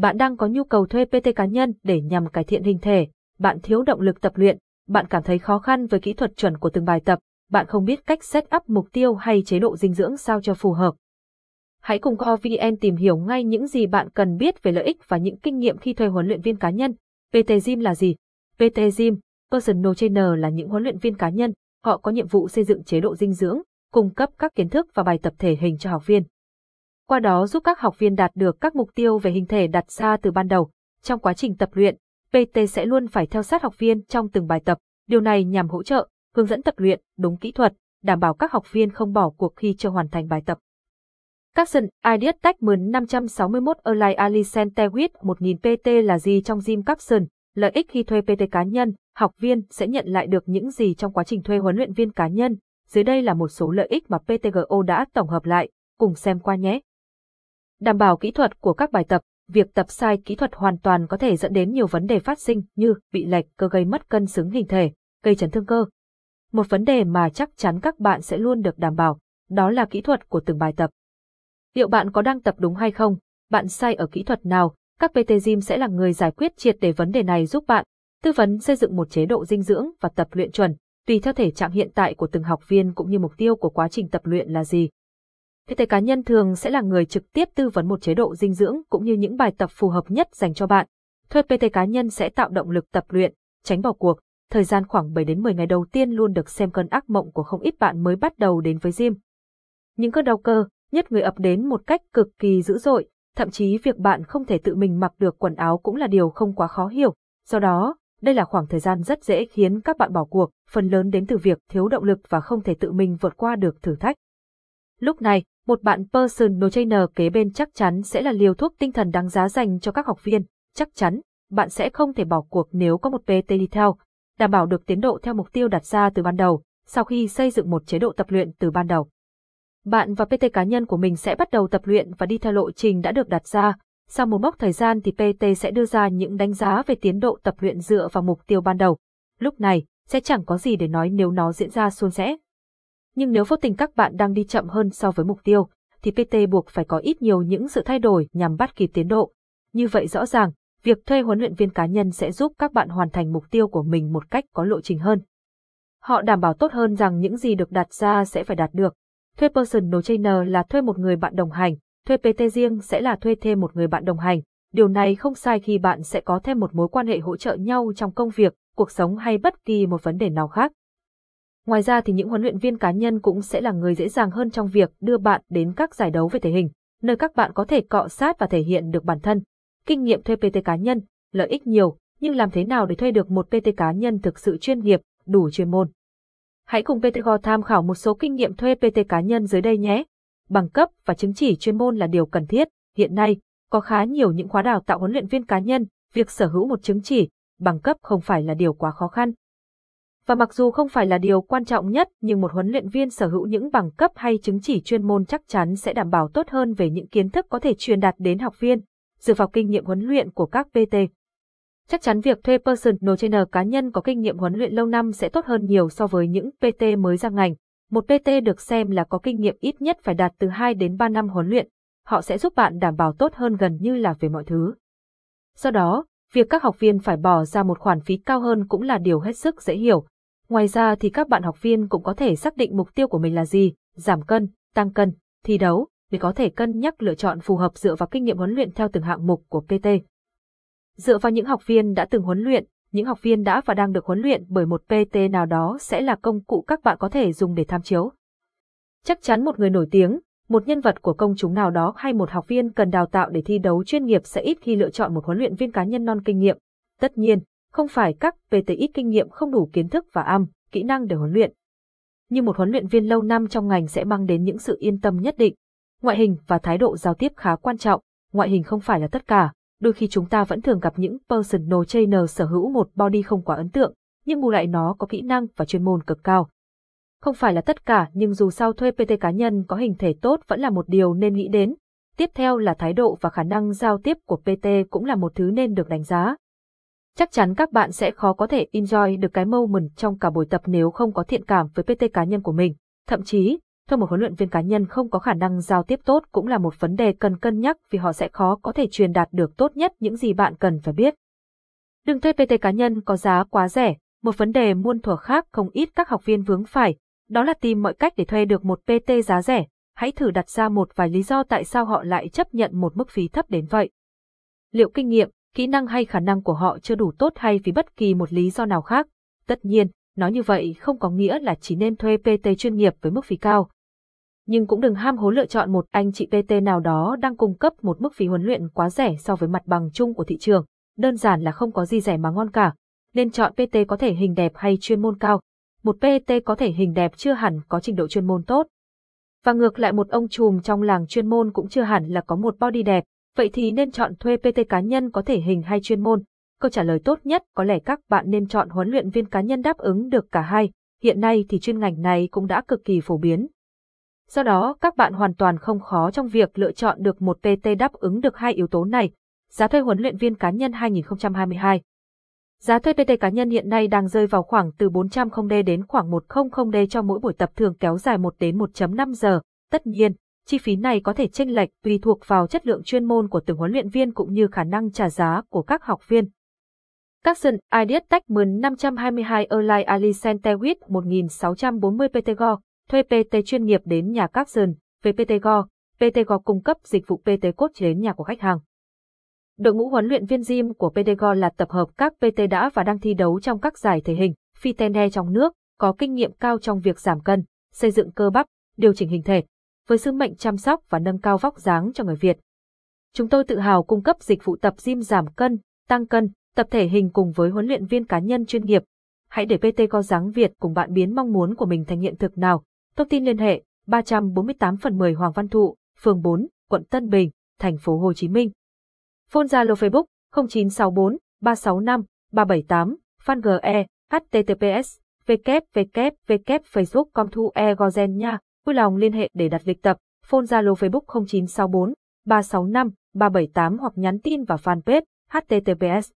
Bạn đang có nhu cầu thuê PT cá nhân để nhằm cải thiện hình thể, bạn thiếu động lực tập luyện, bạn cảm thấy khó khăn với kỹ thuật chuẩn của từng bài tập, bạn không biết cách set up mục tiêu hay chế độ dinh dưỡng sao cho phù hợp. Hãy cùng CoVN tìm hiểu ngay những gì bạn cần biết về lợi ích và những kinh nghiệm khi thuê huấn luyện viên cá nhân. PT Gym là gì? PT Gym, Personal Trainer là những huấn luyện viên cá nhân, họ có nhiệm vụ xây dựng chế độ dinh dưỡng, cung cấp các kiến thức và bài tập thể hình cho học viên. Qua đó giúp các học viên đạt được các mục tiêu về hình thể đặt ra từ ban đầu. Trong quá trình tập luyện, PT sẽ luôn phải theo sát học viên trong từng bài tập, điều này nhằm hỗ trợ, hướng dẫn tập luyện đúng kỹ thuật, đảm bảo các học viên không bỏ cuộc khi chưa hoàn thành bài tập. Capson, Ideas Tech mượn 561 Align Alicent Tewit 1000 PT là gì trong Gym Capson? Lợi ích khi thuê PT cá nhân, học viên sẽ nhận lại được những gì trong quá trình thuê huấn luyện viên cá nhân. Dưới đây là một số lợi ích mà PTGO đã tổng hợp lại, cùng xem qua nhé. Đảm bảo kỹ thuật của các bài tập, việc tập sai kỹ thuật hoàn toàn có thể dẫn đến nhiều vấn đề phát sinh như bị lệch cơ gây mất cân xứng hình thể, gây chấn thương cơ. Một vấn đề mà chắc chắn các bạn sẽ luôn được đảm bảo, đó là kỹ thuật của từng bài tập. Liệu bạn có đang tập đúng hay không? Bạn sai ở kỹ thuật nào? Các PT Gym sẽ là người giải quyết triệt để vấn đề này giúp bạn, tư vấn xây dựng một chế độ dinh dưỡng và tập luyện chuẩn, tùy theo thể trạng hiện tại của từng học viên cũng như mục tiêu của quá trình tập luyện là gì. PT cá nhân thường sẽ là người trực tiếp tư vấn một chế độ dinh dưỡng cũng như những bài tập phù hợp nhất dành cho bạn. Thuê PT cá nhân sẽ tạo động lực tập luyện, tránh bỏ cuộc. Thời gian khoảng 7 đến 10 ngày đầu tiên luôn được xem cơn ác mộng của không ít bạn mới bắt đầu đến với gym. Những cơn đau cơ, nhất người ập đến một cách cực kỳ dữ dội, thậm chí việc bạn không thể tự mình mặc được quần áo cũng là điều không quá khó hiểu. Do đó, đây là khoảng thời gian rất dễ khiến các bạn bỏ cuộc, phần lớn đến từ việc thiếu động lực và không thể tự mình vượt qua được thử thách. Lúc này, một bạn personal trainer kế bên chắc chắn sẽ là liều thuốc tinh thần đáng giá dành cho các học viên. Chắc chắn, bạn sẽ không thể bỏ cuộc nếu có một PT đi theo, đảm bảo được tiến độ theo mục tiêu đặt ra từ ban đầu, sau khi xây dựng một chế độ tập luyện từ ban đầu. Bạn và PT cá nhân của mình sẽ bắt đầu tập luyện và đi theo lộ trình đã được đặt ra. Sau một mốc thời gian thì PT sẽ đưa ra những đánh giá về tiến độ tập luyện dựa vào mục tiêu ban đầu. Lúc này, sẽ chẳng có gì để nói nếu nó diễn ra suôn sẻ. Nhưng nếu vô tình các bạn đang đi chậm hơn so với mục tiêu, thì PT buộc phải có ít nhiều những sự thay đổi nhằm bắt kịp tiến độ. Như vậy rõ ràng, việc thuê huấn luyện viên cá nhân sẽ giúp các bạn hoàn thành mục tiêu của mình một cách có lộ trình hơn. Họ đảm bảo tốt hơn rằng những gì được đặt ra sẽ phải đạt được. Thuê personal trainer là thuê một người bạn đồng hành, thuê PT riêng sẽ là thuê thêm một người bạn đồng hành. Điều này không sai khi bạn sẽ có thêm một mối quan hệ hỗ trợ nhau trong công việc, cuộc sống hay bất kỳ một vấn đề nào khác. Ngoài ra thì những huấn luyện viên cá nhân cũng sẽ là người dễ dàng hơn trong việc đưa bạn đến các giải đấu về thể hình, nơi các bạn có thể cọ sát và thể hiện được bản thân. Kinh nghiệm thuê PT cá nhân, lợi ích nhiều, nhưng làm thế nào để thuê được một PT cá nhân thực sự chuyên nghiệp, đủ chuyên môn? Hãy cùng PTGO tham khảo một số kinh nghiệm thuê PT cá nhân dưới đây nhé. Bằng cấp và chứng chỉ chuyên môn là điều cần thiết. Hiện nay, có khá nhiều những khóa đào tạo huấn luyện viên cá nhân, việc sở hữu một chứng chỉ, bằng cấp không phải là điều quá khó khăn. Và mặc dù không phải là điều quan trọng nhất, nhưng một huấn luyện viên sở hữu những bằng cấp hay chứng chỉ chuyên môn chắc chắn sẽ đảm bảo tốt hơn về những kiến thức có thể truyền đạt đến học viên, dựa vào kinh nghiệm huấn luyện của các PT. Chắc chắn việc thuê personal trainer cá nhân có kinh nghiệm huấn luyện lâu năm sẽ tốt hơn nhiều so với những PT mới ra ngành. Một PT được xem là có kinh nghiệm ít nhất phải đạt từ 2 đến 3 năm huấn luyện. Họ sẽ giúp bạn đảm bảo tốt hơn gần như là về mọi thứ. Do đó, việc các học viên phải bỏ ra một khoản phí cao hơn cũng là điều hết sức dễ hiểu. Ngoài ra thì các bạn học viên cũng có thể xác định mục tiêu của mình là gì, giảm cân, tăng cân, thi đấu, để có thể cân nhắc lựa chọn phù hợp dựa vào kinh nghiệm huấn luyện theo từng hạng mục của PT. Dựa vào những học viên đã từng huấn luyện, những học viên đã và đang được huấn luyện bởi một PT nào đó sẽ là công cụ các bạn có thể dùng để tham chiếu. Chắc chắn một người nổi tiếng, một nhân vật của công chúng nào đó hay một học viên cần đào tạo để thi đấu chuyên nghiệp sẽ ít khi lựa chọn một huấn luyện viên cá nhân non kinh nghiệm. Tất nhiên, không phải các PT ít kinh nghiệm không đủ kiến thức và âm, kỹ năng để huấn luyện. Nhưng một huấn luyện viên lâu năm trong ngành sẽ mang đến những sự yên tâm nhất định. Ngoại hình và thái độ giao tiếp khá quan trọng, ngoại hình không phải là tất cả, đôi khi chúng ta vẫn thường gặp những personal trainer sở hữu một body không quá ấn tượng, nhưng bù lại nó có kỹ năng và chuyên môn cực cao. Không phải là tất cả nhưng dù sao thuê PT cá nhân có hình thể tốt vẫn là một điều nên nghĩ đến. Tiếp theo là thái độ và khả năng giao tiếp của PT cũng là một thứ nên được đánh giá. Chắc chắn các bạn sẽ khó có thể enjoy được cái moment trong cả buổi tập nếu không có thiện cảm với PT cá nhân của mình. Thậm chí, Theo một huấn luyện viên cá nhân không có khả năng giao tiếp tốt cũng là một vấn đề cần cân nhắc vì họ sẽ khó có thể truyền đạt được tốt nhất những gì bạn cần phải biết. Đừng thuê PT cá nhân có giá quá rẻ, một vấn đề muôn thuở khác không ít các học viên vướng phải, đó là tìm mọi cách để thuê được một PT giá rẻ. Hãy thử đặt ra một vài lý do tại sao họ lại chấp nhận một mức phí thấp đến vậy. Liệu kinh nghiệm, kỹ năng hay khả năng của họ chưa đủ tốt hay vì bất kỳ một lý do nào khác? Tất nhiên, nói như vậy không có nghĩa là chỉ nên thuê PT chuyên nghiệp với mức phí cao. Nhưng cũng đừng ham hố lựa chọn một anh chị PT nào đó đang cung cấp một mức phí huấn luyện quá rẻ so với mặt bằng chung của thị trường. Đơn giản là không có gì rẻ mà ngon cả. Nên chọn PT có thể hình đẹp hay chuyên môn cao. Một PT có thể hình đẹp chưa hẳn có trình độ chuyên môn tốt. Và ngược lại một ông trùm trong làng chuyên môn cũng chưa hẳn là có một body đẹp, vậy thì nên chọn thuê PT cá nhân có thể hình hay chuyên môn. Câu trả lời tốt nhất có lẽ các bạn nên chọn huấn luyện viên cá nhân đáp ứng được cả hai, hiện nay thì chuyên ngành này cũng đã cực kỳ phổ biến. Do đó, các bạn hoàn toàn không khó trong việc lựa chọn được một PT đáp ứng được hai yếu tố này. Giá thuê huấn luyện viên cá nhân 2022 Giá thuê PT cá nhân hiện nay đang rơi vào khoảng từ 400D đến khoảng 100D cho mỗi buổi tập thường kéo dài 1 đến 1.5 giờ. Tất nhiên, chi phí này có thể chênh lệch tùy thuộc vào chất lượng chuyên môn của từng huấn luyện viên cũng như khả năng trả giá của các học viên. Capson Ideas Tech 522 Erlai Ali Centewit 1640 PTGO, thuê PT chuyên nghiệp đến nhà Capson, về PTGO, PTGO cung cấp dịch vụ PT cốt đến nhà của khách hàng. Đội ngũ huấn luyện viên gym của PTGO là tập hợp các PT đã và đang thi đấu trong các giải thể hình, phi tene trong nước, có kinh nghiệm cao trong việc giảm cân, xây dựng cơ bắp, điều chỉnh hình thể, với sứ mệnh chăm sóc và nâng cao vóc dáng cho người Việt. Chúng tôi tự hào cung cấp dịch vụ tập gym giảm cân, tăng cân, tập thể hình cùng với huấn luyện viên cá nhân chuyên nghiệp. Hãy để PT Co dáng Việt cùng bạn biến mong muốn của mình thành hiện thực nào. Thông tin liên hệ 348 phần 10 Hoàng Văn Thụ, phường 4, quận Tân Bình, thành phố Hồ Chí Minh. Phone Zalo Facebook 0964 365 378, fan GE, https, www.facebook.com thu e gozen nha. Vui lòng liên hệ để đặt lịch tập, phone Zalo Facebook 0964 365 378 hoặc nhắn tin vào fanpage https